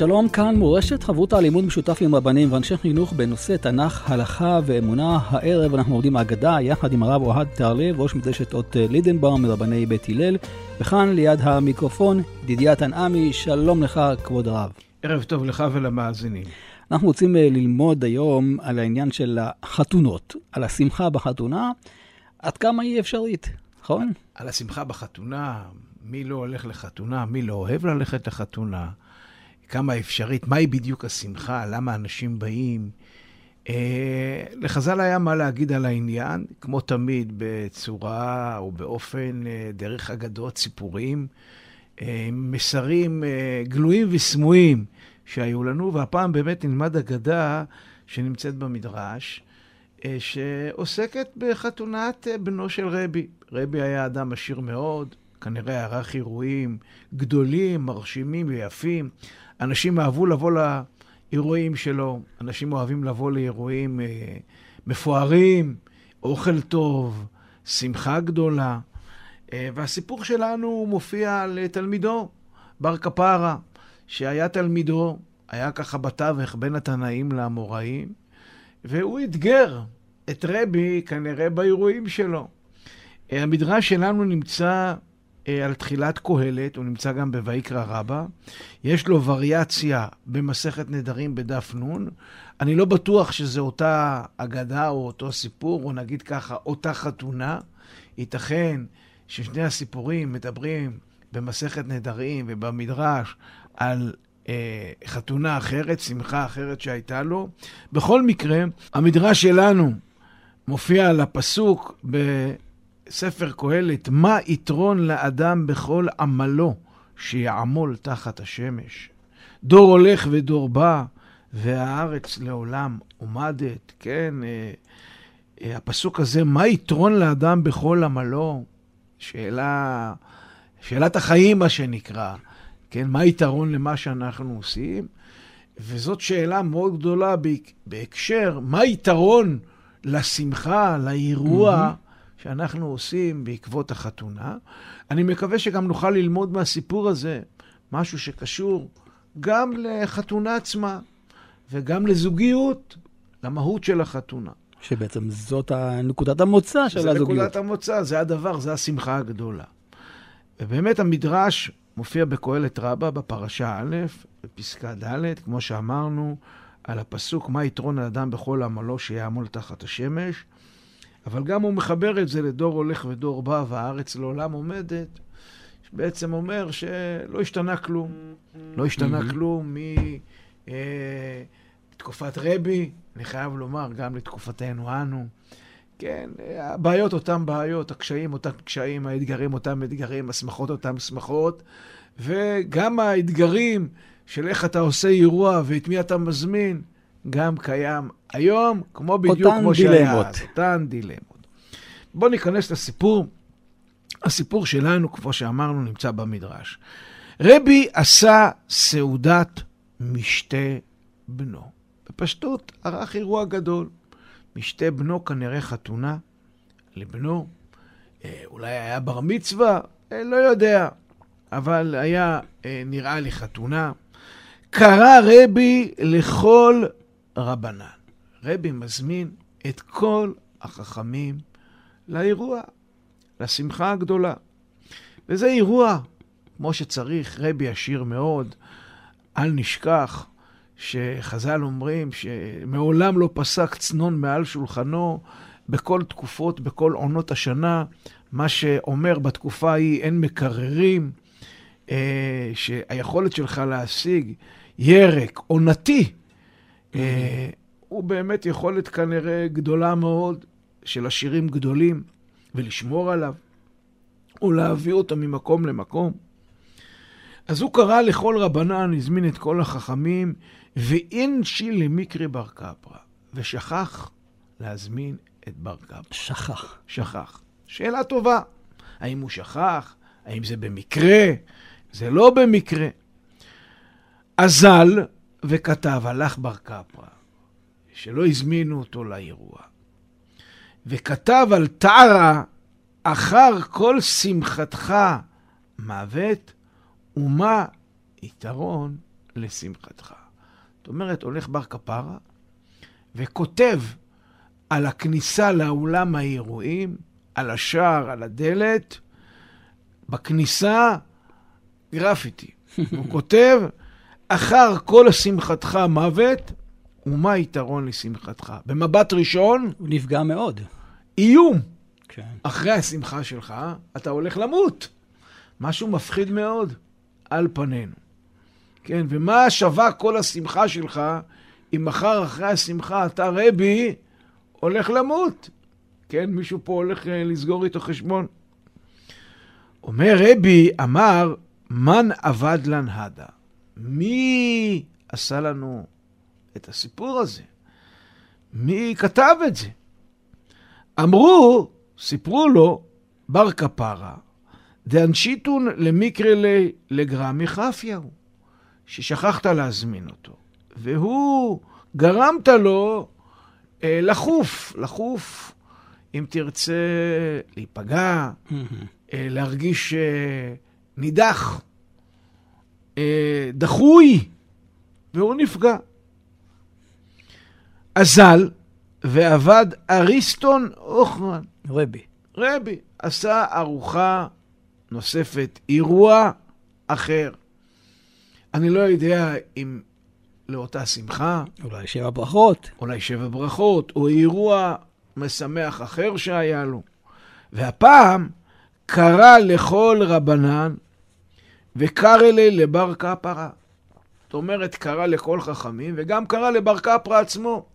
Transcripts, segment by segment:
שלום, כאן מורשת חברותא לימוד משותף עם רבנים ואנשי חינוך בנושא תנ"ך, הלכה ואמונה. הערב אנחנו עובדים אגדה יחד עם הרב אוהד תרלב, ראש מדרשת אות לידנבאום מרבני בית הלל, וכאן ליד המיקרופון, ידידיה תנעמי, שלום לך כבוד הרב. ערב טוב לך ולמאזינים. אנחנו רוצים אה, ללמוד היום על העניין של החתונות, על השמחה בחתונה, עד כמה היא אפשרית, נכון? על השמחה בחתונה, מי לא הולך לחתונה, מי לא אוהב ללכת לחתונה. כמה אפשרית, מהי בדיוק השמחה, למה אנשים באים. אה, לחז"ל היה מה להגיד על העניין, כמו תמיד, בצורה או באופן, אה, דרך אגדות, סיפורים, אה, מסרים אה, גלויים וסמויים שהיו לנו, והפעם באמת נלמד אגדה שנמצאת במדרש, אה, שעוסקת בחתונת אה, בנו של רבי. רבי היה אדם עשיר מאוד, כנראה ערך אירועים גדולים, מרשימים ויפים. אנשים אהבו לבוא לאירועים שלו, אנשים אוהבים לבוא לאירועים אה, מפוארים, אוכל טוב, שמחה גדולה. אה, והסיפור שלנו מופיע על תלמידו, בר כפרה, שהיה תלמידו, היה ככה בתווך בין התנאים לאמוראים, והוא אתגר את רבי כנראה באירועים שלו. אה, המדרש שלנו נמצא על תחילת קהלת, הוא נמצא גם בויקרא רבה. יש לו וריאציה במסכת נדרים בדף נ'. אני לא בטוח שזו אותה אגדה או אותו סיפור, או נגיד ככה, אותה חתונה. ייתכן ששני הסיפורים מדברים במסכת נדרים ובמדרש על אה, חתונה אחרת, שמחה אחרת שהייתה לו. בכל מקרה, המדרש שלנו מופיע על הפסוק ב... ספר קהלת, מה יתרון לאדם בכל עמלו שיעמול תחת השמש? דור הולך ודור בא, והארץ לעולם עומדת, כן? אה, אה, הפסוק הזה, מה יתרון לאדם בכל עמלו? שאלה, שאלת החיים, מה שנקרא, כן? מה יתרון למה שאנחנו עושים? וזאת שאלה מאוד גדולה בהקשר, מה יתרון לשמחה, לאירוע, mm-hmm. שאנחנו עושים בעקבות החתונה. אני מקווה שגם נוכל ללמוד מהסיפור הזה משהו שקשור גם לחתונה עצמה וגם לזוגיות, למהות של החתונה. שבעצם זאת נקודת המוצא של הזוגיות. זה נקודת המוצא, זה הדבר, זה השמחה הגדולה. ובאמת המדרש מופיע בקהלת רבה בפרשה א', בפסקה ד', כמו שאמרנו, על הפסוק, מה יתרון האדם בכל עמלו שיעמול תחת השמש. אבל גם הוא מחבר את זה לדור הולך ודור בא, והארץ לעולם עומדת, בעצם אומר שלא השתנה כלום. לא השתנה כלום מתקופת אה, רבי, אני חייב לומר, גם לתקופתנו אנו. כן, הבעיות אותן בעיות, הקשיים אותם קשיים, האתגרים אותם אתגרים, השמחות אותם שמחות, וגם האתגרים של איך אתה עושה אירוע ואת מי אתה מזמין, גם קיים היום, כמו בדיוק כמו שהיה אז. אותן דילמות. בואו ניכנס לסיפור. הסיפור שלנו, כמו שאמרנו, נמצא במדרש. רבי עשה סעודת משתה בנו. בפשטות, ערך אירוע גדול. משתה בנו כנראה חתונה לבנו. אה, אולי היה בר מצווה, אה, לא יודע. אבל היה, אה, נראה לי, חתונה. קרא רבי לכל רבנן. רבי מזמין את כל החכמים לאירוע, לשמחה הגדולה. וזה אירוע, כמו שצריך, רבי עשיר מאוד. אל נשכח שחז"ל אומרים שמעולם לא פסק צנון מעל שולחנו בכל תקופות, בכל עונות השנה. מה שאומר בתקופה ההיא אין מקררים, אה, שהיכולת שלך להשיג ירק עונתי הוא באמת יכולת כנראה גדולה מאוד של עשירים גדולים, ולשמור עליו. ולהביא אותה ממקום למקום. אז הוא קרא לכל רבנן, הזמין את כל החכמים, ואין שיל למקרי בר קפרא, ושכח להזמין את בר קפרא. שכח. שכח. שאלה טובה. האם הוא שכח? האם זה במקרה? זה לא במקרה. אזל וכתב, הלך בר קפרא, שלא הזמינו אותו לאירוע, וכתב על טרה, אחר כל שמחתך מוות, ומה יתרון לשמחתך. זאת אומרת, הולך בר כפרה וכותב על הכניסה לאולם האירועים, על השער, על הדלת, בכניסה, גרפיטי. הוא כותב, אחר כל שמחתך מוות, ומה היתרון לשמחתך? במבט ראשון, הוא נפגע מאוד. איום. כן. אחרי השמחה שלך, אתה הולך למות. משהו מפחיד מאוד על פנינו. כן, ומה שווה כל השמחה שלך אם מחר אחרי השמחה אתה רבי הולך למות? כן, מישהו פה הולך אה, לסגור איתו חשבון. אומר רבי, אמר, מן אבד לן הדה. מי עשה לנו את הסיפור הזה? מי כתב את זה? אמרו, סיפרו לו, בר כפרה, דאנשיטון למקרה לגרמי חפיהו, ששכחת להזמין אותו, והוא, גרמת לו אה, לחוף, לחוף, אם תרצה להיפגע, אה, להרגיש אה, נידח, אה, דחוי, והוא נפגע. אזל ועבד אריסטון אוכרן. רבי. רבי עשה ארוחה נוספת, אירוע אחר. אני לא יודע אם לאותה שמחה, אולי שבע ברכות. אולי שבע ברכות, או אירוע משמח אחר שהיה לו. והפעם קרא לכל רבנן וקרא לי לבר קפרא. זאת אומרת, קרא לכל חכמים, וגם קרא לבר קפרא עצמו.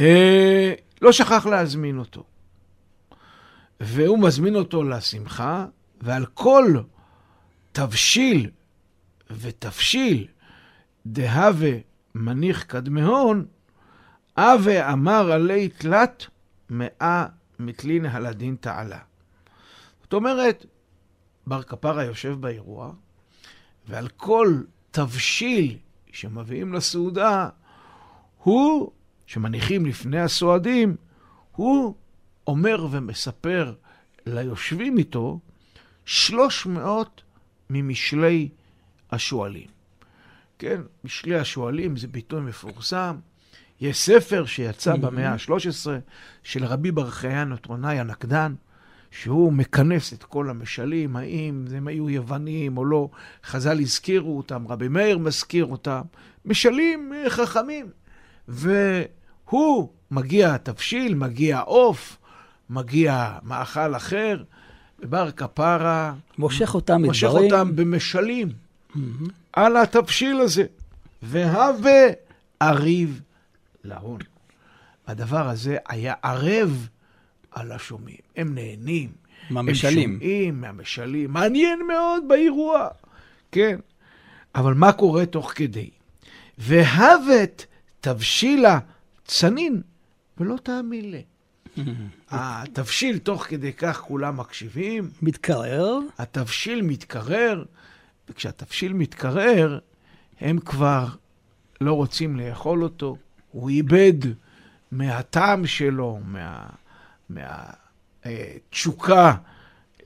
אה, לא שכח להזמין אותו. והוא מזמין אותו לשמחה, ועל כל תבשיל ותבשיל דהווה מניח קדמהון, אבה אמר עלי תלת מאה מתלין הלדין תעלה. זאת אומרת, בר כפרה יושב באירוע, ועל כל תבשיל שמביאים לסעודה, הוא, שמניחים לפני הסועדים, הוא אומר ומספר ליושבים איתו שלוש מאות ממשלי השועלים. כן, משלי השועלים זה ביטוי מפורסם. יש ספר שיצא במאה ה-13 של רבי בר חיין אוטרונאי הנקדן, שהוא מכנס את כל המשלים, האם הם היו יוונים או לא. חז"ל הזכירו אותם, רבי מאיר מזכיר אותם. משלים אה, חכמים. והוא, מגיע תבשיל, מגיע עוף, מגיע מאכל אחר, ובר כפרה... מושך אותם מדברים. מושך אותם במשלים על התבשיל הזה. והווה עריב להון. הדבר הזה היה ערב על השומעים. הם נהנים. מהמשלים. הם שומעים מהמשלים. מעניין מאוד באירוע. כן. אבל מה קורה תוך כדי? והבת תבשילה צנין, ולא תאמין לי. התבשיל, תוך כדי כך כולם מקשיבים, מתקרר. התבשיל מתקרר, וכשהתבשיל מתקרר, הם כבר לא רוצים לאכול אותו. הוא איבד מהטעם שלו, מה, אה,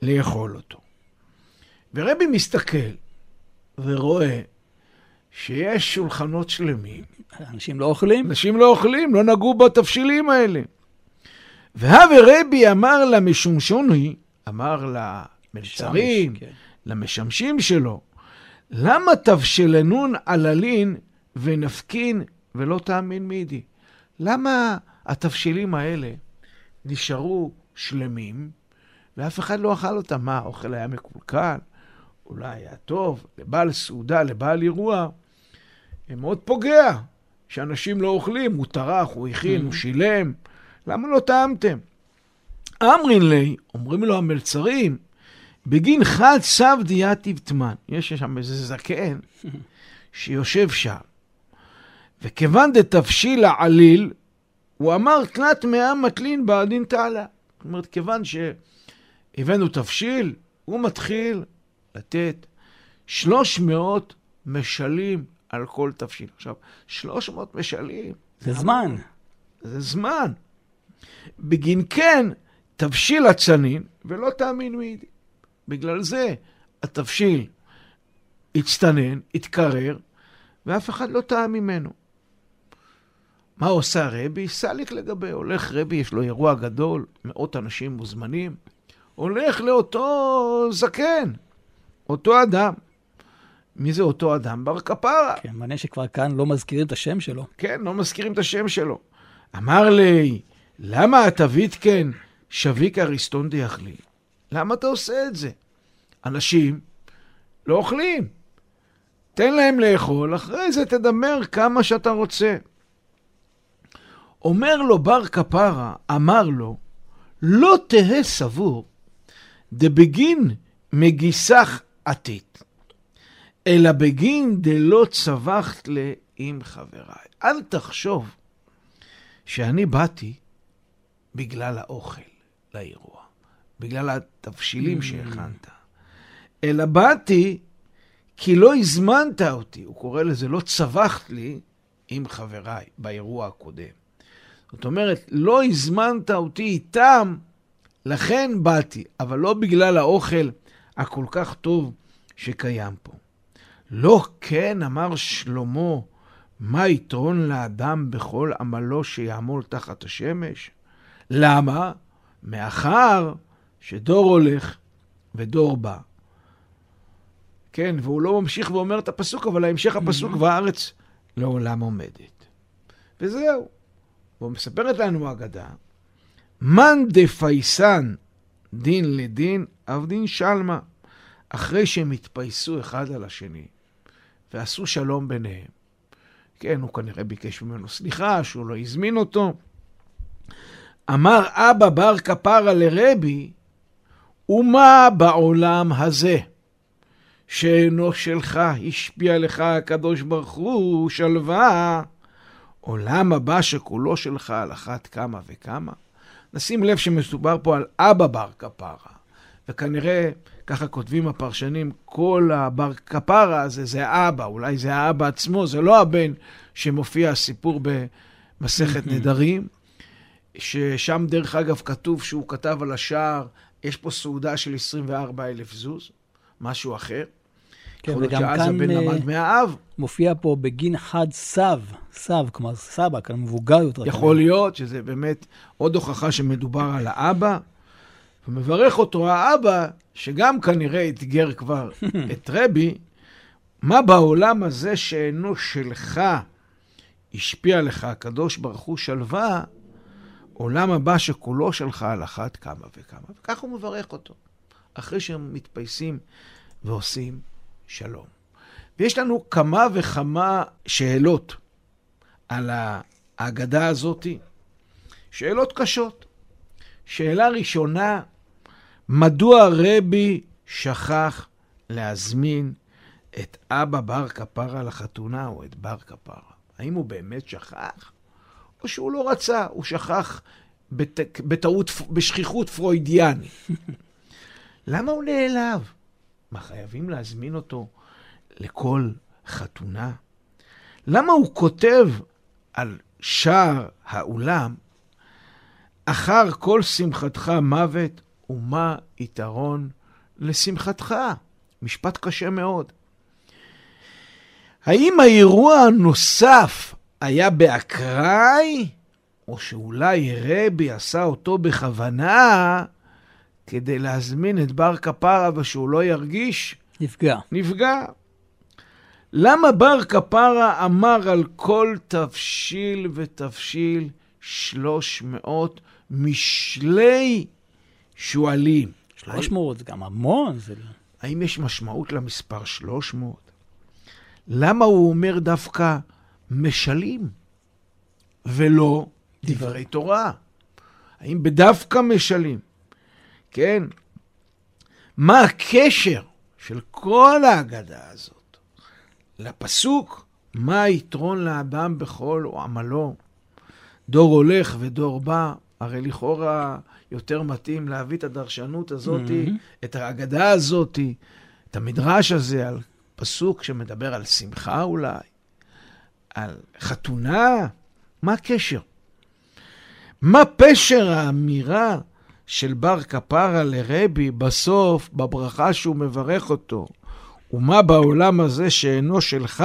לאכול אותו. ורבי מסתכל ורואה שיש שולחנות שלמים. אנשים לא אוכלים? אנשים לא אוכלים, לא נגעו בתבשילים האלה. והווה רבי אמר למשומשוני, אמר למלצרים, כן. למשמשים שלו, למה תבשלנון עללין ונפקין ולא תאמין מידי? למה התבשילים האלה נשארו שלמים ואף אחד לא אכל אותם? מה, האוכל היה מקולקל? אולי היה טוב? לבעל סעודה, לבעל אירוע, מאוד פוגע שאנשים לא אוכלים, הוא טרח, הוא הכין, הוא שילם. למה לא טעמתם? אמרין לי, אומרים לו המלצרים, בגין חד סב דיאטיב תמן. יש שם איזה זקן שיושב שם. וכיוון דתבשיל העליל, הוא אמר תלת מאה מטלין בעדין תעלה. זאת אומרת, כיוון שהבאנו תבשיל, הוא מתחיל לתת 300 משלים על כל תבשיל. עכשיו, 300 משלים. זה זמן. זה זמן. בגין כן, תבשיל הצנין, ולא תאמין מידי. בגלל זה התבשיל הצטנן, התקרר, ואף אחד לא טעה ממנו. מה עושה רבי? סליק לגבי. הולך רבי, יש לו אירוע גדול, מאות אנשים מוזמנים. הולך לאותו זקן, אותו אדם. מי זה אותו אדם? בר כפרה. כן, מעניין שכבר כאן לא מזכירים את השם שלו. כן, לא מזכירים את השם שלו. אמר לי, למה אתה ויתקן שביק אריסטון דיאכלי? למה אתה עושה את זה? אנשים לא אוכלים. תן להם לאכול, אחרי זה תדמר כמה שאתה רוצה. אומר לו בר כפרה, אמר לו, לא תהא סבור דבגין מגיסך עתית, אלא בגין דלא צווחת לה עם חבריי. אל תחשוב שאני באתי בגלל האוכל לאירוע, בגלל התבשילים שהכנת, אלא באתי כי לא הזמנת אותי, הוא קורא לזה לא צווחת לי עם חבריי באירוע הקודם. זאת אומרת, לא הזמנת אותי איתם, לכן באתי, אבל לא בגלל האוכל הכל כך טוב שקיים פה. לא כן, אמר שלמה, מה יתרון לאדם בכל עמלו שיעמול תחת השמש? למה? מאחר שדור הולך ודור בא. כן, והוא לא ממשיך ואומר את הפסוק, אבל ההמשך הפסוק והארץ לעולם עומדת. וזהו. והוא מספרת לנו אגדה, מאן דפייסן דין לדין, אף דין שלמה. אחרי שהם התפייסו אחד על השני ועשו שלום ביניהם. כן, הוא כנראה ביקש ממנו סליחה, שהוא לא הזמין אותו. אמר אבא בר כפרה לרבי, ומה בעולם הזה שאינו שלך השפיע לך הקדוש ברוך הוא שלווה, עולם הבא שכולו שלך על אחת כמה וכמה. נשים לב שמסובר פה על אבא בר כפרה, וכנראה, ככה כותבים הפרשנים, כל הבר כפרה הזה זה האבא, אולי זה האבא עצמו, זה לא הבן שמופיע סיפור במסכת נדרים, ששם דרך אגב כתוב שהוא כתב על השער, יש פה סעודה של 24 אלף זוז, משהו אחר. כן, יכול להיות וגם שאז כאן הבן אה, למד מהאב. מופיע פה בגין חד סב, סב, כלומר סבא, כאן מבוגר יותר. יכול להיות שזה באמת עוד הוכחה שמדובר על האבא, ומברך אותו האבא, שגם כנראה אתגר כבר את רבי, מה בעולם הזה שאינו שלך השפיע לך הקדוש ברוך הוא שלווה, עולם הבא שכולו שלך על אחת כמה וכמה. וכך הוא מברך אותו, אחרי שהם מתפייסים ועושים שלום. ויש לנו כמה וכמה שאלות על ההגדה הזאת, שאלות קשות. שאלה ראשונה, מדוע רבי שכח להזמין את אבא בר כפרה לחתונה או את בר כפרה? האם הוא באמת שכח? או שהוא לא רצה, הוא שכח. בטעות, בשכיחות פרוידיאנית. למה הוא נעלב? מה, חייבים להזמין אותו לכל חתונה? למה הוא כותב על שער האולם, אחר כל שמחתך מוות, ומה יתרון לשמחתך? משפט קשה מאוד. האם האירוע הנוסף היה באקראי, או שאולי רבי עשה אותו בכוונה כדי להזמין את בר כפרה ושהוא לא ירגיש נפגע. נפגע. למה בר כפרה אמר על כל תבשיל ותבשיל שלוש מאות משלי שועלים? 300 זה גם המון. זה... האם יש משמעות למספר 300? למה הוא אומר דווקא משלים ולא דברי תורה? האם בדווקא משלים כן? מה הקשר של כל ההגדה הזאת לפסוק, מה היתרון לאדם בכל עמלו? דור הולך ודור בא, הרי לכאורה יותר מתאים להביא את הדרשנות הזאת, mm-hmm. את ההגדה הזאת, את המדרש הזה על פסוק שמדבר על שמחה אולי, על חתונה, מה הקשר? מה פשר האמירה של בר כפרה לרבי בסוף, בברכה שהוא מברך אותו? ומה בעולם הזה שאינו שלך,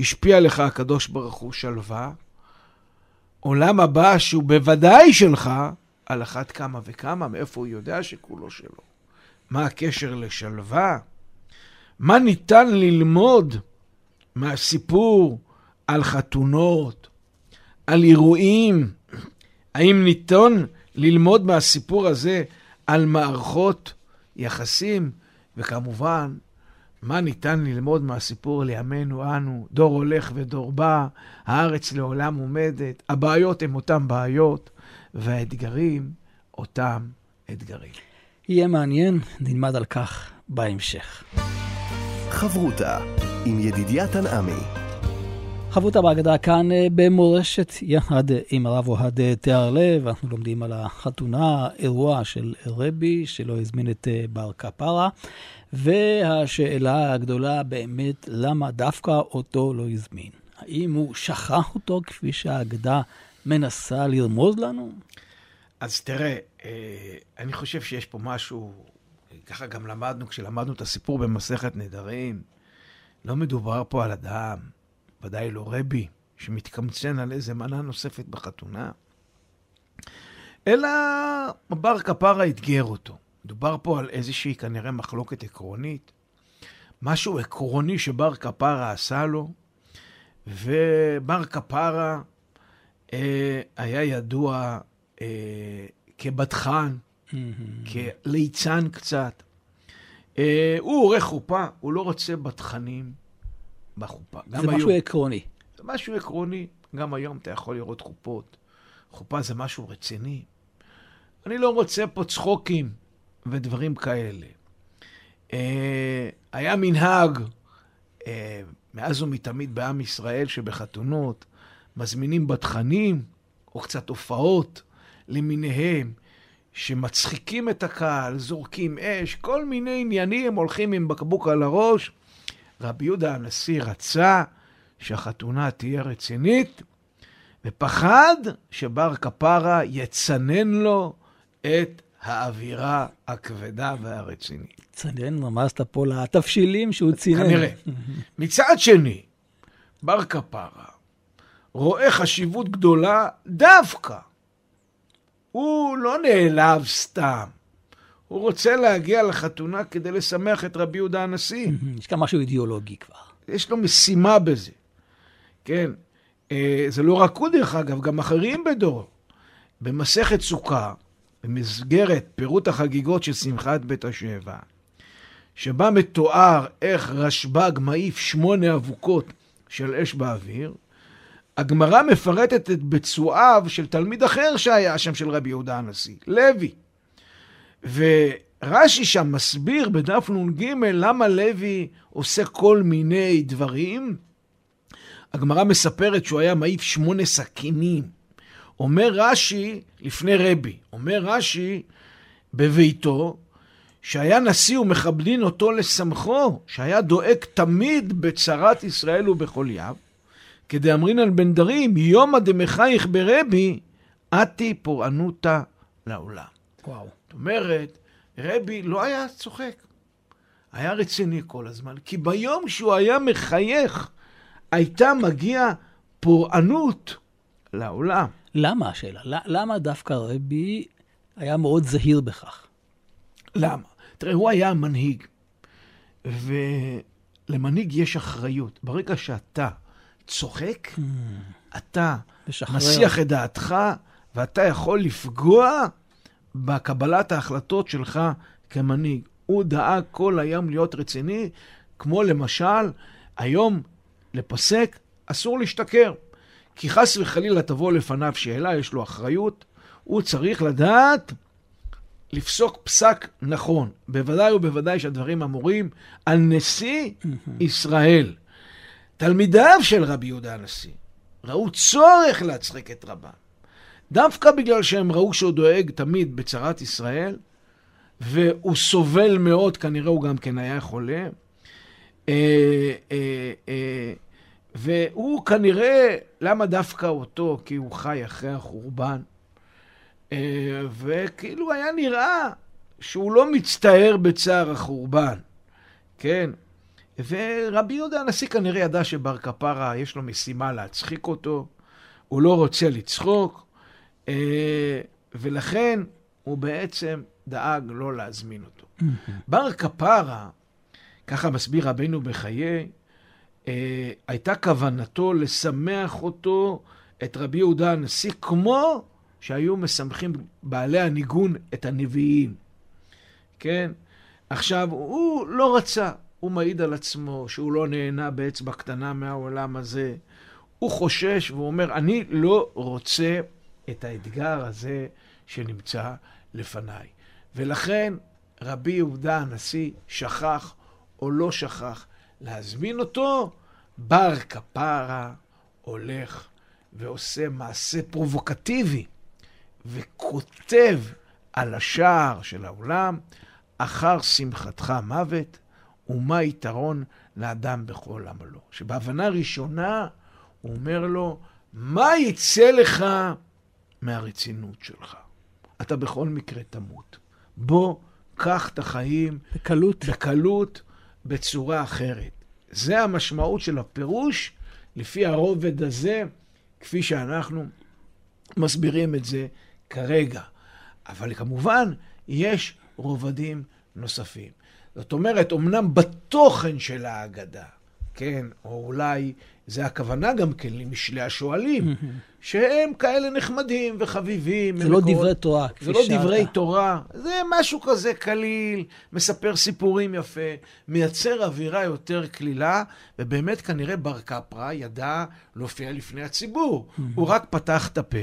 השפיע לך הקדוש ברוך הוא שלווה? עולם הבא שהוא בוודאי שלך, על אחת כמה וכמה, מאיפה הוא יודע שכולו שלו? מה הקשר לשלווה? מה ניתן ללמוד מהסיפור על חתונות, על אירועים? האם ניתן ללמוד מהסיפור הזה על מערכות יחסים? וכמובן, מה ניתן ללמוד מהסיפור לימינו אנו? דור הולך ודור בא, הארץ לעולם עומדת, הבעיות הן אותן בעיות, והאתגרים אותם אתגרים. יהיה מעניין, נלמד על כך בהמשך. חברותה עם ידידיה תנעמי. חברותה בהגדה כאן אה, במורשת, יחד עם הרב אוהד אה, תיארלב, אנחנו לומדים על החתונה, אירוע של רבי שלא הזמין את אה, בר קפרה, והשאלה הגדולה באמת, למה דווקא אותו לא הזמין? האם הוא שכח אותו כפי שהאגדה מנסה לרמוז לנו? אז תראה, אני חושב שיש פה משהו ככה גם למדנו, כשלמדנו את הסיפור במסכת נדרים, לא מדובר פה על אדם, ודאי לא רבי, שמתקמצן על איזה מנה נוספת בחתונה, אלא בר כפרה אתגר אותו. מדובר פה על איזושהי כנראה מחלוקת עקרונית, משהו עקרוני שבר כפרה עשה לו, ובר כפרה אה, היה ידוע אה, כבטחן, כליצן קצת. אה, הוא עורך חופה, הוא לא רוצה בתכנים בחופה. זה משהו היום, עקרוני. זה משהו עקרוני. גם היום אתה יכול לראות חופות. חופה זה משהו רציני. אני לא רוצה פה צחוקים ודברים כאלה. אה, היה מנהג, אה, מאז ומתמיד בעם ישראל, שבחתונות מזמינים בתכנים, או קצת הופעות למיניהם, שמצחיקים את הקהל, זורקים אש, כל מיני עניינים, הולכים עם בקבוק על הראש. רבי יהודה הנשיא רצה שהחתונה תהיה רצינית, ופחד שבר כפרה יצנן לו את האווירה הכבדה והרצינית. צנן, רמזת פה לתבשילים שהוא צינן. כנראה. מצד שני, בר כפרה רואה חשיבות גדולה דווקא הוא לא נעלב סתם. הוא רוצה להגיע לחתונה כדי לשמח את רבי יהודה הנשיא. יש כאן משהו אידיאולוגי כבר. יש לו משימה בזה. כן, אה, זה לא רק הוא דרך אגב, גם אחרים בדור. במסכת סוכה, במסגרת פירוט החגיגות של שמחת בית השבע, שבה מתואר איך רשב"ג מעיף שמונה אבוקות של אש באוויר, הגמרא מפרטת את ביצועיו של תלמיד אחר שהיה שם של רבי יהודה הנשיא, לוי. ורש"י שם מסביר בדף נ"ג למה לוי עושה כל מיני דברים. הגמרא מספרת שהוא היה מעיף שמונה סכינים. אומר רש"י, לפני רבי, אומר רש"י בביתו, שהיה נשיא ומכבדין אותו לשמחו, שהיה דואג תמיד בצרת ישראל ובחולייו. כדאמרינן בן דרים, יומא דמחייך ברבי, אתי פורענותא לעולם. וואו. זאת אומרת, רבי לא היה צוחק, היה רציני כל הזמן, כי ביום שהוא היה מחייך, הייתה מגיעה פורענות לעולם. למה השאלה? למה דווקא רבי היה מאוד זהיר בכך? למה? תראה, הוא היה המנהיג, ולמנהיג יש אחריות. ברגע שאתה צוחק, mm. אתה משחרר. מסיח את דעתך, ואתה יכול לפגוע בקבלת ההחלטות שלך כמנהיג. הוא דאג כל היום להיות רציני, כמו למשל, היום לפסק אסור להשתכר. כי חס וחלילה תבוא לפניו שאלה, יש לו אחריות, הוא צריך לדעת לפסוק פסק נכון. בוודאי ובוודאי שהדברים אמורים על נשיא ישראל. תלמידיו של רבי יהודה הנשיא ראו צורך להצחיק את רבם. דווקא בגלל שהם ראו שהוא דואג תמיד בצרת ישראל, והוא סובל מאוד, כנראה הוא גם כן היה חולה. אה, אה, אה, והוא כנראה, למה דווקא אותו? כי הוא חי אחרי החורבן. וכאילו היה נראה שהוא לא מצטער בצער החורבן, כן? ורבי יהודה הנשיא כנראה ידע שבר כפרה יש לו משימה להצחיק אותו, הוא לא רוצה לצחוק, ולכן הוא בעצם דאג לא להזמין אותו. בר כפרה, ככה מסביר רבנו בחיי, אה, הייתה כוונתו לשמח אותו, את רבי יהודה הנשיא, כמו שהיו משמחים בעלי הניגון את הנביאים. כן? עכשיו, הוא לא רצה, הוא מעיד על עצמו שהוא לא נהנה באצבע קטנה מהעולם הזה. הוא חושש והוא אומר, אני לא רוצה את האתגר הזה שנמצא לפניי. ולכן רבי יהודה הנשיא שכח או לא שכח להזמין אותו, בר כפרה הולך ועושה מעשה פרובוקטיבי וכותב על השער של האולם, אחר שמחתך מוות, ומה יתרון לאדם בכל עמלו. שבהבנה ראשונה הוא אומר לו, מה יצא לך מהרצינות שלך? אתה בכל מקרה תמות. בוא, קח את החיים. בקלות. בקלות, בצורה אחרת. זה המשמעות של הפירוש, לפי הרובד הזה, כפי שאנחנו מסבירים את זה כרגע. אבל כמובן, יש רובדים נוספים. זאת אומרת, אמנם בתוכן של ההגדה, כן, או אולי זה הכוונה גם כן למשלי השואלים, שהם כאלה נחמדים וחביבים. זה לא דברי תורה, כפי שאתה. זה לא דברי תורה, זה משהו כזה קליל, מספר סיפורים יפה, מייצר אווירה יותר קלילה, ובאמת כנראה בר קפרא ידע להופיע לפני הציבור. הוא רק פתח את הפה,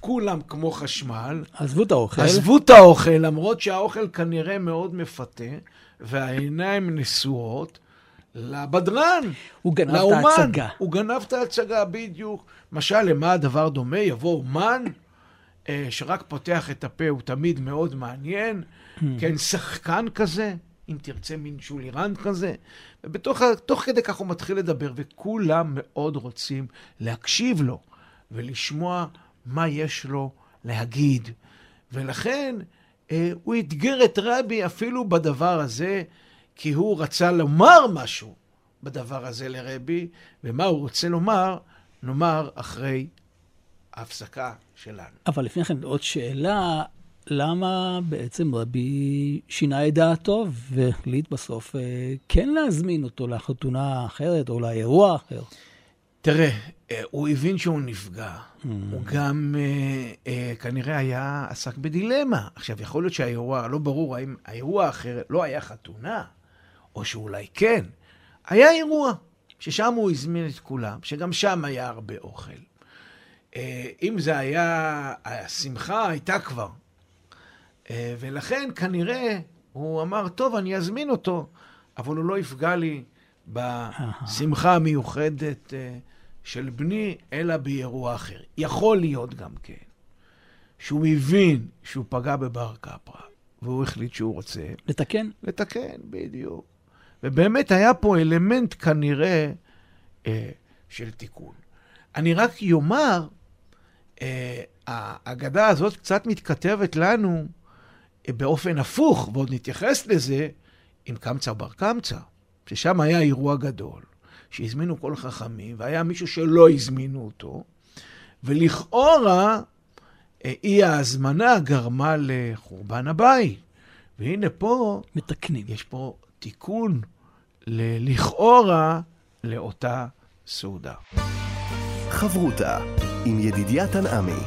כולם כמו חשמל. עזבו את האוכל. עזבו את האוכל, למרות שהאוכל כנראה מאוד מפתה, והעיניים נשואות. לבדרן, הוא גנב לאומן. את ההצגה. הוא גנב את ההצגה, בדיוק. משל, למה הדבר דומה? יבוא אומן אה, שרק פותח את הפה, הוא תמיד מאוד מעניין. Hmm. כן, שחקן כזה, אם תרצה, מין שולירן כזה. ובתוך כדי כך הוא מתחיל לדבר, וכולם מאוד רוצים להקשיב לו ולשמוע מה יש לו להגיד. ולכן אה, הוא אתגר את רבי אפילו בדבר הזה. כי הוא רצה לומר משהו בדבר הזה לרבי, ומה הוא רוצה לומר, נאמר אחרי ההפסקה שלנו. אבל לפני כן עוד שאלה, למה בעצם רבי שינה את דעתו והחליט בסוף אה, כן להזמין אותו לחתונה אחרת או לאירוע אחר? תראה, אה, הוא הבין שהוא נפגע. Mm. הוא גם אה, אה, כנראה היה עסק בדילמה. עכשיו, יכול להיות שהאירוע, לא ברור האם האירוע האחר לא היה חתונה, או שאולי כן, היה אירוע, ששם הוא הזמין את כולם, שגם שם היה הרבה אוכל. אה, אם זה היה, השמחה הייתה כבר. אה, ולכן כנראה הוא אמר, טוב, אני אזמין אותו, אבל הוא לא יפגע לי בשמחה המיוחדת אה, של בני, אלא באירוע אחר. יכול להיות גם כן, שהוא הבין שהוא פגע בבר קפרא, והוא החליט שהוא רוצה... לתקן? לתקן, בדיוק. ובאמת היה פה אלמנט כנראה אה, של תיקון. אני רק יאמר, אה, האגדה הזאת קצת מתכתבת לנו אה, באופן הפוך, ועוד נתייחס לזה, עם קמצא בר קמצא, ששם היה אירוע גדול, שהזמינו כל החכמים, והיה מישהו שלא הזמינו אותו, ולכאורה אה, אי ההזמנה גרמה לחורבן הבית. והנה פה... מתקנים. יש פה תיקון ל- לכאורה לאותה סעודה. חברותה עם ידידיה תנעמי.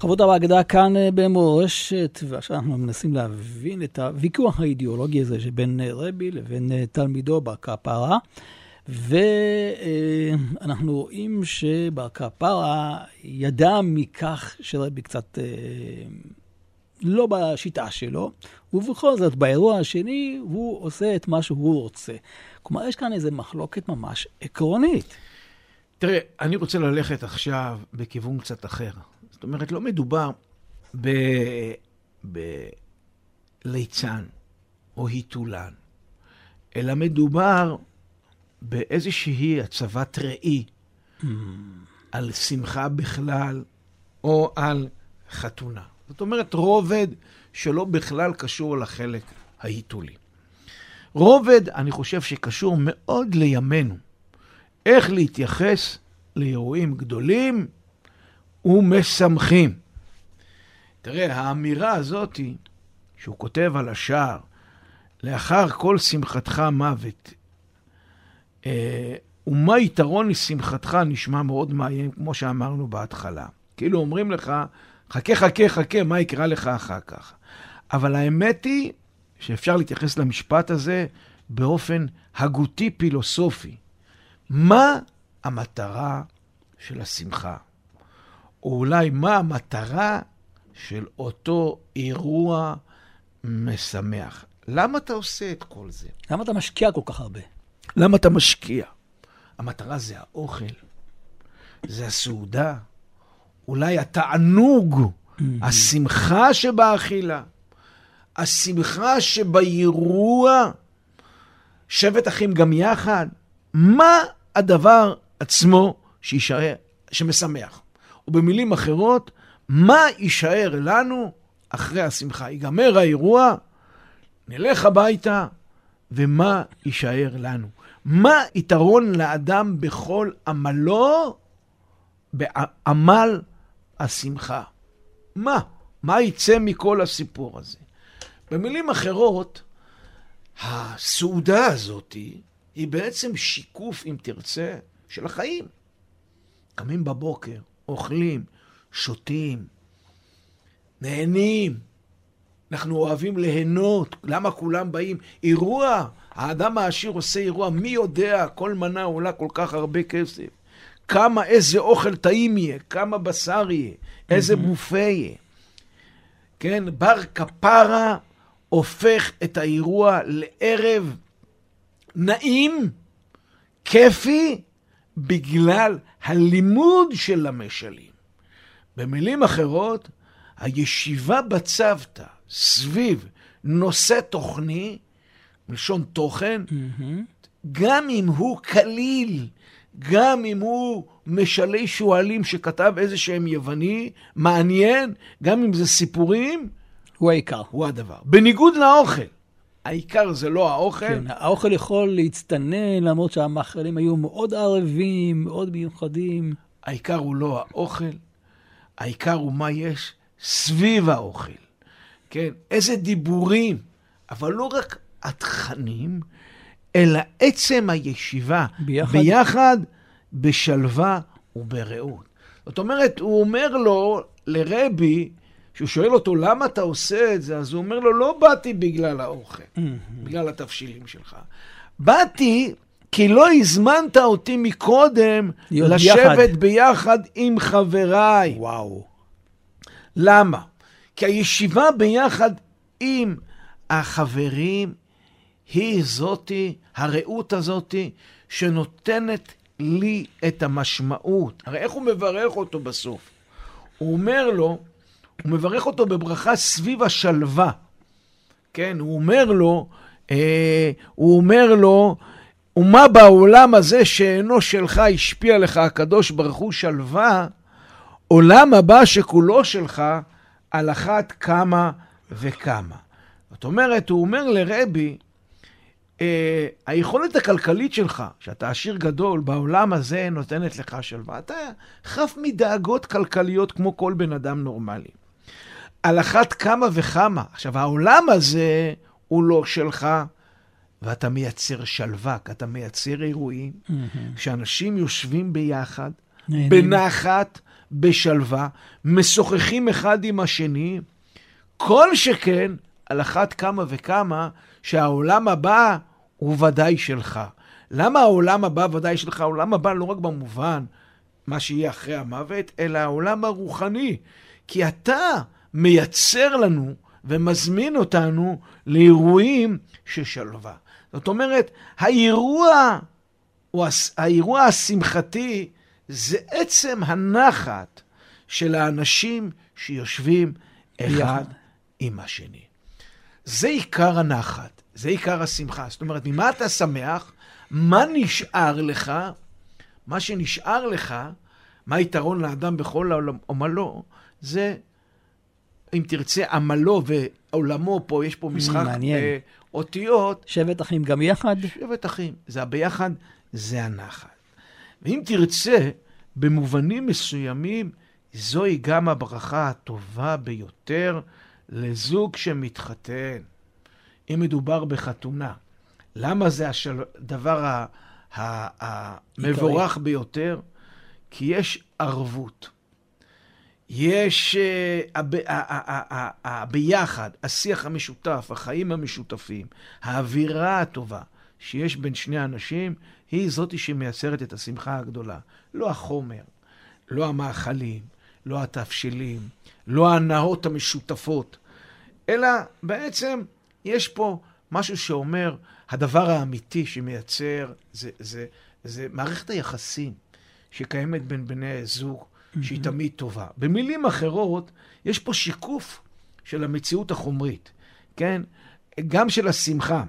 חברותה בהגדה כאן אה, במורשת, ועכשיו אנחנו מנסים להבין את הוויכוח האידיאולוגי הזה שבין אה, רבי לבין אה, תלמידו בר כפרה. ואנחנו רואים שבר כפרה ידע מכך שרבי קצת לא בשיטה שלו, ובכל זאת, באירוע השני, הוא עושה את מה שהוא רוצה. כלומר, יש כאן איזו מחלוקת ממש עקרונית. תראה, אני רוצה ללכת עכשיו בכיוון קצת אחר. זאת אומרת, לא מדובר בליצן או היתולן, אלא מדובר באיזושהי הצבת ראי mm. על שמחה בכלל או על חתונה. זאת אומרת, רובד שלא בכלל קשור לחלק ההיתולי. רובד, אני חושב שקשור מאוד לימינו. איך להתייחס לאירועים גדולים ומשמחים. תראה, האמירה הזאת שהוא כותב על השער, לאחר כל שמחתך מוות, אה, ומה יתרון לשמחתך נשמע מאוד מאיים, כמו שאמרנו בהתחלה. כאילו אומרים לך, חכה, חכה, חכה, מה יקרה לך אחר כך? אבל האמת היא שאפשר להתייחס למשפט הזה באופן הגותי פילוסופי. מה המטרה של השמחה? או אולי מה המטרה של אותו אירוע משמח? למה אתה עושה את כל זה? למה אתה משקיע כל כך הרבה? למה אתה משקיע? המטרה זה האוכל, זה הסעודה, אולי התענוג, mm-hmm. השמחה שבאכילה, השמחה שבאירוע, שבט אחים גם יחד. מה הדבר עצמו שישאר, שמשמח? ובמילים אחרות, מה יישאר לנו אחרי השמחה? ייגמר האירוע, נלך הביתה, ומה יישאר לנו? מה יתרון לאדם בכל עמלו בעמל השמחה? מה? מה יצא מכל הסיפור הזה? במילים אחרות, הסעודה הזאת היא בעצם שיקוף, אם תרצה, של החיים. קמים בבוקר, אוכלים, שותים, נהנים. אנחנו אוהבים ליהנות. למה כולם באים? אירוע. האדם העשיר עושה אירוע, מי יודע, כל מנה עולה כל כך הרבה כסף. כמה, איזה אוכל טעים יהיה, כמה בשר יהיה, איזה בופה יהיה. כן, בר כפרה הופך את האירוע לערב נעים, כיפי, בגלל הלימוד של המשלים. במילים אחרות, הישיבה בצוותא סביב נושא תוכני, מלשון תוכן, mm-hmm. גם אם הוא קליל, גם אם הוא משלי שועלים שכתב איזה שהם יווני, מעניין, גם אם זה סיפורים, הוא העיקר. הוא הדבר. בניגוד לאוכל. העיקר זה לא האוכל. כן, האוכל יכול להצטנן, למרות שהמאכלים היו מאוד ערבים, מאוד מיוחדים. העיקר הוא לא האוכל, העיקר הוא מה יש סביב האוכל. כן, איזה דיבורים, אבל לא רק התכנים, אלא עצם הישיבה. ביחד? ביחד, בשלווה וברעות. זאת אומרת, הוא אומר לו, לרבי, כשהוא שואל אותו, למה אתה עושה את זה? אז הוא אומר לו, לא באתי בגלל האוכל. בגלל התבשילים שלך. באתי כי לא הזמנת אותי מקודם לשבת ביחד. ביחד עם חבריי. וואו. למה? כי הישיבה ביחד עם החברים היא זאתי, הרעות הזאתי, שנותנת לי את המשמעות. הרי איך הוא מברך אותו בסוף? הוא אומר לו, הוא מברך אותו בברכה סביב השלווה. כן, הוא אומר לו, אה, הוא אומר לו, ומה בעולם הזה שאינו שלך השפיע לך הקדוש ברוך הוא שלווה, עולם הבא שכולו שלך על אחת כמה וכמה. זאת אומרת, הוא אומר לרבי, אה, היכולת הכלכלית שלך, שאתה עשיר גדול, בעולם הזה נותנת לך שלווה. אתה חף מדאגות כלכליות כמו כל בן אדם נורמלי. על אחת כמה וכמה. עכשיו, העולם הזה הוא לא שלך, ואתה מייצר שלווה, כי אתה מייצר אירועים, mm-hmm. שאנשים יושבים ביחד, נהנים. בנחת, בשלווה, משוחחים אחד עם השני, כל שכן, על אחת כמה וכמה, שהעולם הבא הוא ודאי שלך. למה העולם הבא ודאי שלך? העולם הבא לא רק במובן מה שיהיה אחרי המוות, אלא העולם הרוחני. כי אתה מייצר לנו ומזמין אותנו לאירועים של שלווה. זאת אומרת, האירוע, או האירוע השמחתי, זה עצם הנחת של האנשים שיושבים אחד עם השני. זה עיקר הנחת, זה עיקר השמחה. זאת אומרת, ממה אתה שמח? מה נשאר לך? מה שנשאר לך, מה היתרון לאדם בכל עמלו, זה, אם תרצה, עמלו ועולמו פה, יש פה משחק. אה, אותיות. שבט אחים גם יחד? שבט אחים. זה הביחד, זה הנחת. ואם תרצה, במובנים מסוימים, זוהי גם הברכה הטובה ביותר לזוג שמתחתן. אם מדובר בחתונה, למה זה הדבר המבורך ביותר? כי יש ערבות. יש הביחד, השיח המשותף, החיים המשותפים, האווירה הטובה שיש בין שני אנשים, היא זאתי שמייצרת את השמחה הגדולה. לא החומר, לא המאכלים, לא התבשילים, לא ההנאות המשותפות, אלא בעצם יש פה משהו שאומר, הדבר האמיתי שמייצר זה, זה, זה מערכת היחסים שקיימת בין בני זוג, שהיא תמיד טובה. במילים אחרות, יש פה שיקוף של המציאות החומרית, כן? גם של השמחה.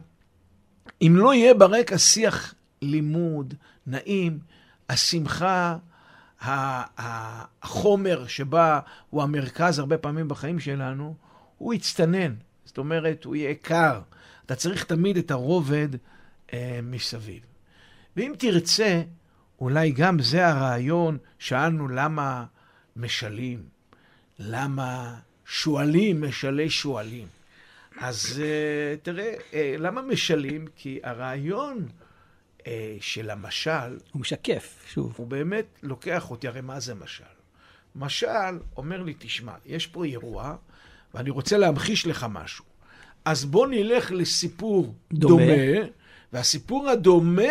אם לא יהיה ברקע שיח לימוד נעים, השמחה, החומר שבה הוא המרכז הרבה פעמים בחיים שלנו, הוא יצטנן. זאת אומרת, הוא יהיה קר. אתה צריך תמיד את הרובד אה, מסביב. ואם תרצה, אולי גם זה הרעיון, שאלנו למה משלים, למה שועלים משלי שועלים. אז uh, תראה, uh, למה משלים? כי הרעיון uh, של המשל... הוא משקף, שוב. הוא באמת לוקח אותי, הרי מה זה משל? משל אומר לי, תשמע, יש פה אירוע, ואני רוצה להמחיש לך משהו. אז בוא נלך לסיפור דומה, דומה והסיפור הדומה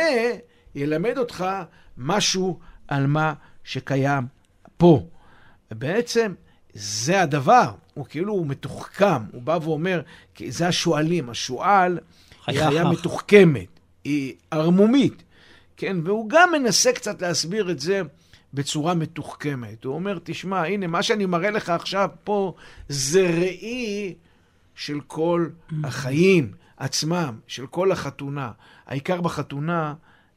ילמד אותך משהו על מה שקיים פה. ובעצם זה הדבר, הוא כאילו הוא מתוחכם, הוא בא ואומר, זה השועלים, השועל היא חיה מתוחכמת, היא ערמומית, כן? והוא גם מנסה קצת להסביר את זה בצורה מתוחכמת. הוא אומר, תשמע, הנה, מה שאני מראה לך עכשיו פה, זה ראי של כל החיים עצמם, של כל החתונה. העיקר בחתונה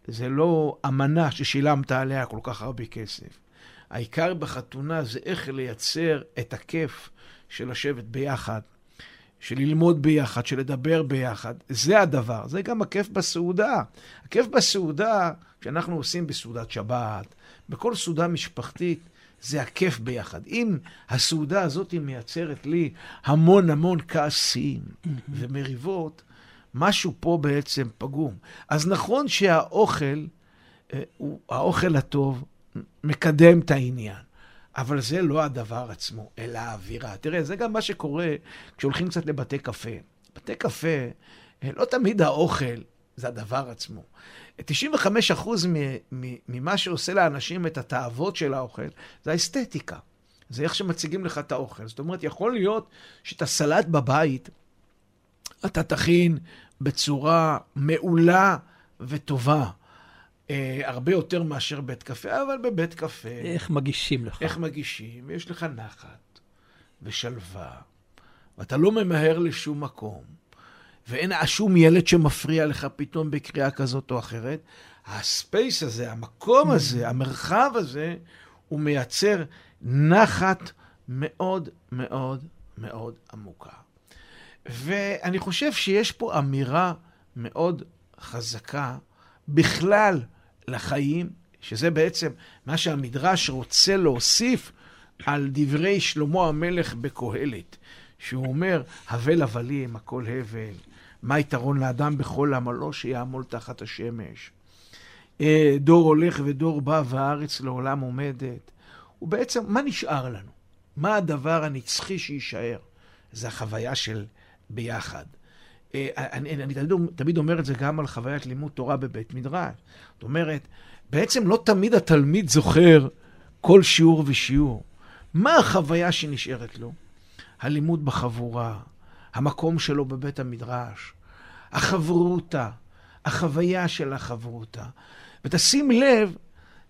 זה לא אמנה ששילמת עליה כל כך הרבה כסף. העיקר בחתונה זה איך לייצר את הכיף של לשבת ביחד, של ללמוד ביחד, של לדבר ביחד. זה הדבר. זה גם הכיף בסעודה. הכיף בסעודה, שאנחנו עושים בסעודת שבת, בכל סעודה משפחתית, זה הכיף ביחד. אם הסעודה הזאת מייצרת לי המון המון כעסים ומריבות, משהו פה בעצם פגום. אז נכון שהאוכל, אה, האוכל הטוב, מקדם את העניין. אבל זה לא הדבר עצמו, אלא האווירה. תראה, זה גם מה שקורה כשהולכים קצת לבתי קפה. בתי קפה, אה, לא תמיד האוכל זה הדבר עצמו. 95% ממה שעושה לאנשים את התאוות של האוכל, זה האסתטיקה. זה איך שמציגים לך את האוכל. זאת אומרת, יכול להיות שאת הסלט בבית אתה תכין בצורה מעולה וטובה. אה, הרבה יותר מאשר בית קפה, אבל בבית קפה... איך מגישים לך? איך מגישים? יש לך נחת ושלווה, ואתה לא ממהר לשום מקום, ואין שום ילד שמפריע לך פתאום בקריאה כזאת או אחרת. הספייס הזה, המקום הזה, המרחב הזה, הוא מייצר נחת מאוד מאוד מאוד עמוקה. ואני חושב שיש פה אמירה מאוד חזקה בכלל לחיים, שזה בעצם מה שהמדרש רוצה להוסיף על דברי שלמה המלך בקהלת, שהוא אומר, הבל הבלים, הכל הבל, מה יתרון לאדם בכל עמלו שיעמול תחת השמש. אה, דור הולך ודור בא והארץ לעולם עומדת. ובעצם, מה נשאר לנו? מה הדבר הנצחי שיישאר? זה החוויה של ביחד. אה, אני, אני תמיד, תמיד אומר את זה גם על חוויית לימוד תורה בבית מדרש. זאת אומרת, בעצם לא תמיד התלמיד זוכר כל שיעור ושיעור. מה החוויה שנשארת לו? הלימוד בחבורה, המקום שלו בבית המדרש, החברותה, החוויה של החברותה. ותשים לב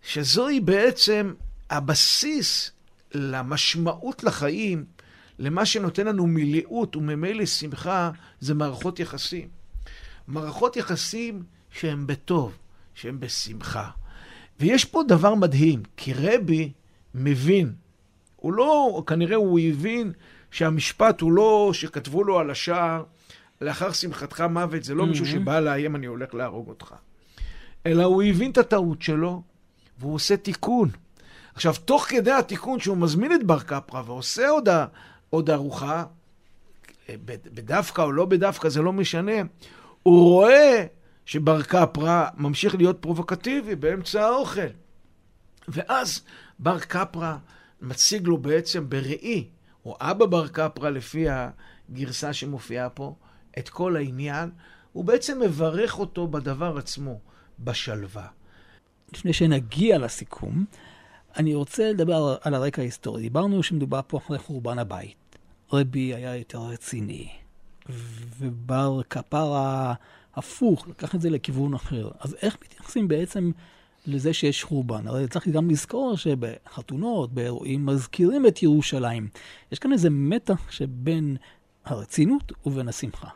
שזוהי בעצם הבסיס למשמעות לחיים, למה שנותן לנו מילאות וממילא שמחה, זה מערכות יחסים. מערכות יחסים שהן בטוב, שהן בשמחה. ויש פה דבר מדהים, כי רבי מבין. הוא לא, כנראה הוא הבין שהמשפט הוא לא שכתבו לו על השער, לאחר שמחתך מוות, זה לא mm-hmm. מישהו שבא לאיים, אני הולך להרוג אותך. אלא הוא הבין את הטעות שלו, והוא עושה תיקון. עכשיו, תוך כדי התיקון שהוא מזמין את בר קפרא ועושה עוד, עוד ארוחה, בדווקא או לא בדווקא, זה לא משנה, הוא רואה שבר קפרא ממשיך להיות פרובוקטיבי באמצע האוכל. ואז בר קפרא מציג לו בעצם בראי, או אבא בר קפרא לפי הגרסה שמופיעה פה, את כל העניין, הוא בעצם מברך אותו בדבר עצמו, בשלווה. לפני שנגיע לסיכום, אני רוצה לדבר על הרקע ההיסטורי. דיברנו שמדובר פה אחרי חורבן הבית. רבי היה יותר רציני, ובר כפרה הפוך, לקח את זה לכיוון אחר. אז איך מתייחסים בעצם לזה שיש חורבן? הרי צריך גם לזכור שבחתונות, באירועים, מזכירים את ירושלים. יש כאן איזה מתח שבין הרצינות ובין השמחה.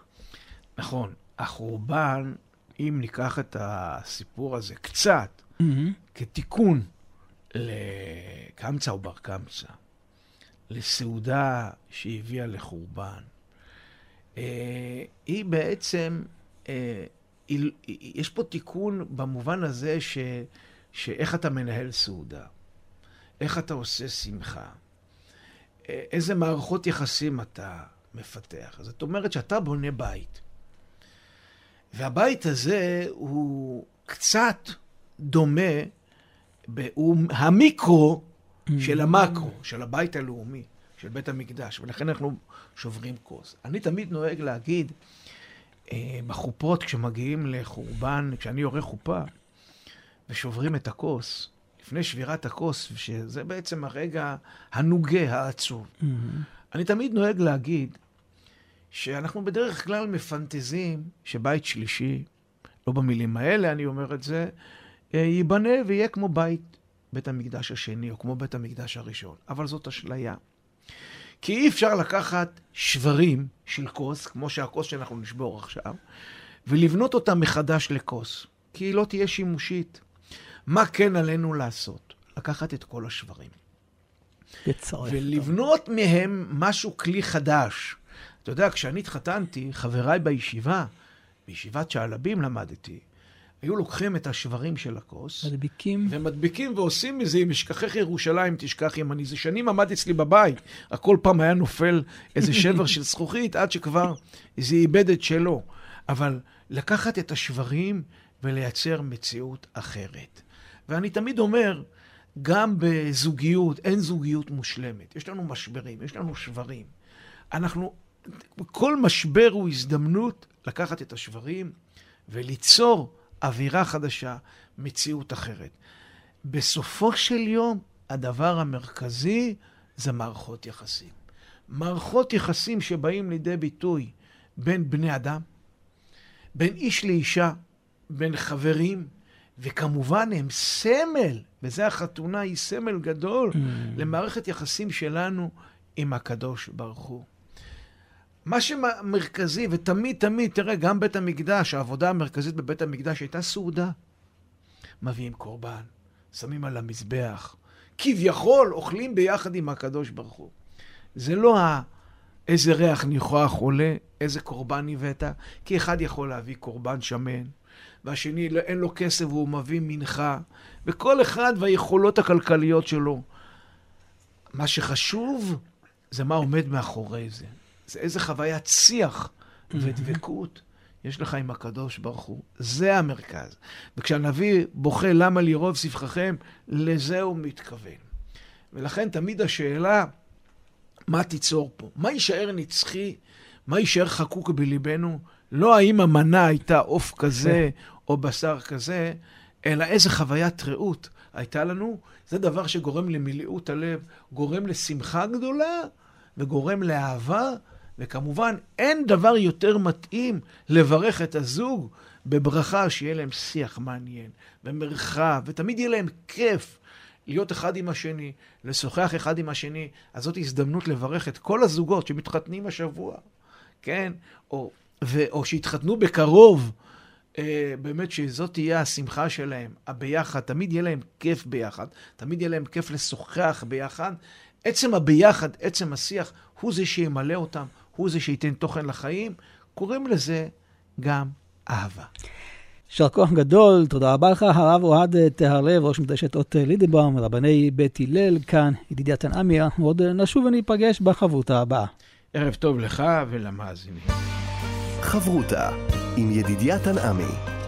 נכון. החורבן, אם ניקח את הסיפור הזה קצת, mm-hmm. כתיקון לקמצא או בר קמצא, לסעודה שהביאה לחורבן, אה, היא בעצם, אה, יש פה תיקון במובן הזה ש, שאיך אתה מנהל סעודה, איך אתה עושה שמחה, אה, איזה מערכות יחסים אתה מפתח. זאת אומרת שאתה בונה בית. והבית הזה הוא קצת דומה, הוא המיקרו של המקרו, של הבית הלאומי, של בית המקדש, ולכן אנחנו שוברים כוס. אני תמיד נוהג להגיד, אה, בחופות, כשמגיעים לחורבן, כשאני יורה חופה, ושוברים את הכוס, לפני שבירת הכוס, שזה בעצם הרגע הנוגה, העצוב. Mm-hmm. אני תמיד נוהג להגיד שאנחנו בדרך כלל מפנטזים שבית שלישי, לא במילים האלה אני אומר את זה, ייבנה ויהיה כמו בית בית המקדש השני, או כמו בית המקדש הראשון. אבל זאת אשליה. כי אי אפשר לקחת שברים של כוס, כמו שהכוס שאנחנו נשבור עכשיו, ולבנות אותה מחדש לכוס, כי היא לא תהיה שימושית. מה כן עלינו לעשות? לקחת את כל השברים. לצרף. ולבנות מהם משהו, כלי חדש. אתה יודע, כשאני התחתנתי, חבריי בישיבה, בישיבת שעלבים למדתי, היו לוקחים את השברים של הכוס. מדביקים. ומדביקים ועושים מזה, אם אשכחך ירושלים, תשכח ימני. זה שנים עמד אצלי בבית, הכל פעם היה נופל איזה שבר של זכוכית, עד שכבר זה איבד את שלו. אבל לקחת את השברים ולייצר מציאות אחרת. ואני תמיד אומר, גם בזוגיות, אין זוגיות מושלמת. יש לנו משברים, יש לנו שברים. אנחנו כל משבר הוא הזדמנות לקחת את השברים וליצור אווירה חדשה, מציאות אחרת. בסופו של יום, הדבר המרכזי זה מערכות יחסים. מערכות יחסים שבאים לידי ביטוי בין בני אדם, בין איש לאישה, בין חברים, וכמובן הם סמל, וזה החתונה היא סמל גדול mm. למערכת יחסים שלנו עם הקדוש ברוך הוא. מה שמרכזי, ותמיד תמיד, תראה, גם בית המקדש, העבודה המרכזית בבית המקדש הייתה סעודה. מביאים קורבן, שמים על המזבח, כביכול אוכלים ביחד עם הקדוש ברוך הוא. זה לא ה... איזה ריח ניחוח עולה, איזה קורבן הבאת, כי אחד יכול להביא קורבן שמן, והשני לא, אין לו כסף והוא מביא מנחה, וכל אחד והיכולות הכלכליות שלו. מה שחשוב זה מה עומד מאחורי זה. זה איזה חוויית שיח ודבקות יש לך עם הקדוש ברוך הוא. זה המרכז. וכשהנביא בוכה למה לי רוב ספחכם, לזה הוא מתכוון. ולכן תמיד השאלה, מה תיצור פה? מה יישאר נצחי? מה יישאר חקוק בליבנו? לא האם המנה הייתה עוף כזה או בשר כזה, אלא איזה חוויית רעות הייתה לנו. זה דבר שגורם למילאות הלב, גורם לשמחה גדולה, וגורם לאהבה, וכמובן אין דבר יותר מתאים לברך את הזוג בברכה שיהיה להם שיח מעניין, ומרחב, ותמיד יהיה להם כיף. להיות אחד עם השני, לשוחח אחד עם השני, אז זאת הזדמנות לברך את כל הזוגות שמתחתנים השבוע, כן? או, ו, או שהתחתנו בקרוב, אה, באמת שזאת תהיה השמחה שלהם, הביחד, תמיד יהיה להם כיף ביחד, תמיד יהיה להם כיף לשוחח ביחד. עצם הביחד, עצם השיח, הוא זה שימלא אותם, הוא זה שייתן תוכן לחיים. קוראים לזה גם אהבה. יישר כוח גדול, תודה רבה לך, הרב אוהד תהרלב, ראש מדרשת אות לידנבאום, רבני בית הלל, כאן ידידיה תנעמי, אנחנו עוד נשוב וניפגש בחברותה הבאה. ערב טוב לך ולמאזינים. חברותה עם ידידיה תנעמי.